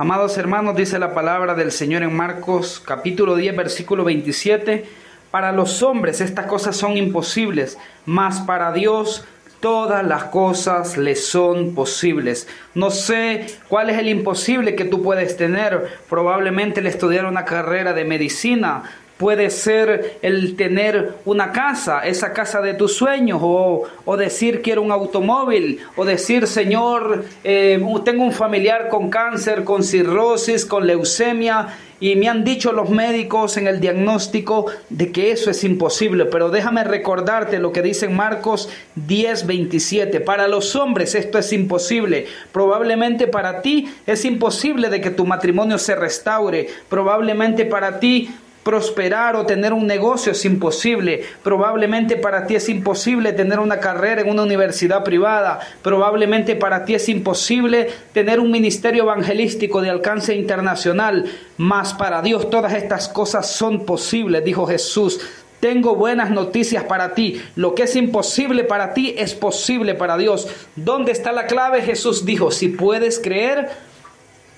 Amados hermanos, dice la palabra del Señor en Marcos capítulo 10 versículo 27, para los hombres estas cosas son imposibles, mas para Dios todas las cosas le son posibles. No sé cuál es el imposible que tú puedes tener. Probablemente el estudiar una carrera de medicina, puede ser el tener una casa, esa casa de tus sueños, o, decir quiero un automóvil, o decir Señor, eh, tengo un familiar con cáncer, con cirrosis, con leucemia, y me han dicho los médicos en el diagnóstico de que eso es imposible, pero déjame recordarte lo que dice Marcos 10, 27. Para los hombres esto es imposible. Probablemente para ti es imposible de que tu matrimonio se restaure. Probablemente para ti Prosperar o tener un negocio es imposible. Probablemente para ti es imposible tener una carrera en una universidad privada. Probablemente para ti es imposible tener un ministerio evangelístico de alcance internacional. Mas para Dios todas estas cosas son posibles, dijo Jesús. Tengo buenas noticias para ti. Lo que es imposible para ti es posible para Dios. ¿Dónde está la clave? Jesús dijo, si puedes creer,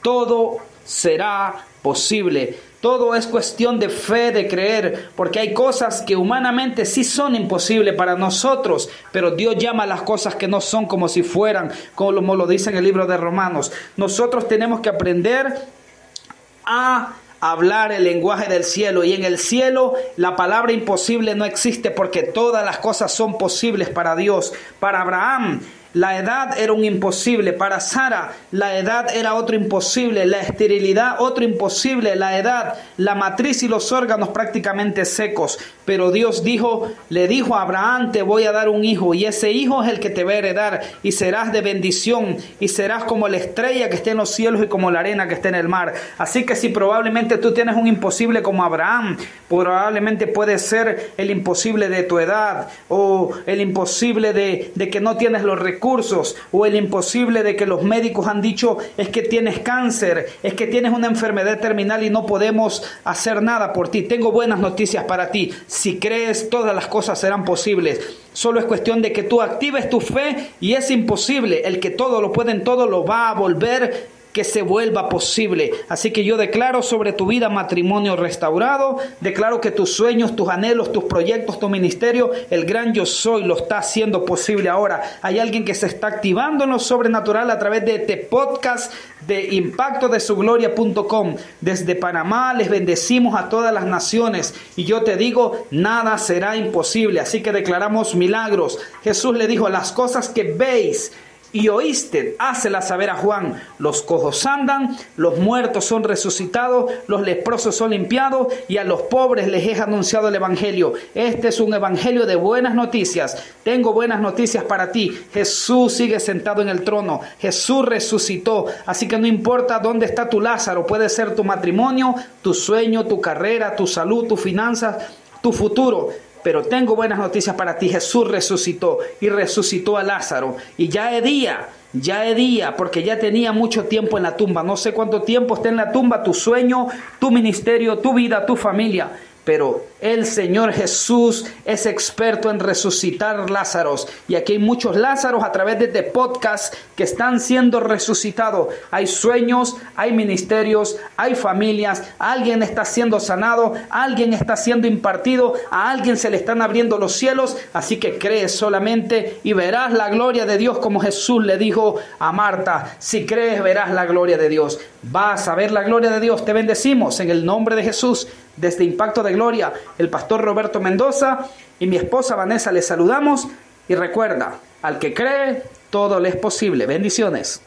todo será posible. Todo es cuestión de fe, de creer, porque hay cosas que humanamente sí son imposibles para nosotros, pero Dios llama a las cosas que no son como si fueran, como lo dice en el libro de Romanos. Nosotros tenemos que aprender a hablar el lenguaje del cielo y en el cielo la palabra imposible no existe porque todas las cosas son posibles para Dios. Para Abraham la edad era un imposible. Para Sara, la edad era otro imposible. La esterilidad, otro imposible. La edad, la matriz y los órganos prácticamente secos. Pero Dios dijo, le dijo a Abraham, te voy a dar un hijo. Y ese hijo es el que te va a heredar. Y serás de bendición. Y serás como la estrella que esté en los cielos y como la arena que esté en el mar. Así que si probablemente tú tienes un imposible como Abraham, probablemente puede ser el imposible de tu edad. O el imposible de, de que no tienes los recursos o el imposible de que los médicos han dicho es que tienes cáncer, es que tienes una enfermedad terminal y no podemos hacer nada por ti. Tengo buenas noticias para ti. Si crees, todas las cosas serán posibles. Solo es cuestión de que tú actives tu fe y es imposible. El que todo lo puede en todo lo va a volver que se vuelva posible. Así que yo declaro sobre tu vida matrimonio restaurado, declaro que tus sueños, tus anhelos, tus proyectos, tu ministerio, el gran yo soy lo está haciendo posible ahora. Hay alguien que se está activando en lo sobrenatural a través de este podcast de impacto de su gloria.com. Desde Panamá les bendecimos a todas las naciones y yo te digo, nada será imposible. Así que declaramos milagros. Jesús le dijo, las cosas que veis, y oíste, hácela saber a Juan, los cojos andan, los muertos son resucitados, los leprosos son limpiados y a los pobres les he anunciado el Evangelio. Este es un Evangelio de buenas noticias. Tengo buenas noticias para ti. Jesús sigue sentado en el trono. Jesús resucitó. Así que no importa dónde está tu Lázaro, puede ser tu matrimonio, tu sueño, tu carrera, tu salud, tus finanzas, tu futuro. Pero tengo buenas noticias para ti. Jesús resucitó y resucitó a Lázaro. Y ya es día, ya es día, porque ya tenía mucho tiempo en la tumba. No sé cuánto tiempo está en la tumba tu sueño, tu ministerio, tu vida, tu familia. Pero el Señor Jesús es experto en resucitar Lázaros. Y aquí hay muchos Lázaros a través de este podcast que están siendo resucitados. Hay sueños, hay ministerios, hay familias. Alguien está siendo sanado, alguien está siendo impartido, a alguien se le están abriendo los cielos. Así que crees solamente y verás la gloria de Dios como Jesús le dijo a Marta. Si crees, verás la gloria de Dios. Vas a ver la gloria de Dios. Te bendecimos en el nombre de Jesús. Desde Impacto de Gloria, el pastor Roberto Mendoza y mi esposa Vanessa les saludamos y recuerda, al que cree, todo le es posible. Bendiciones.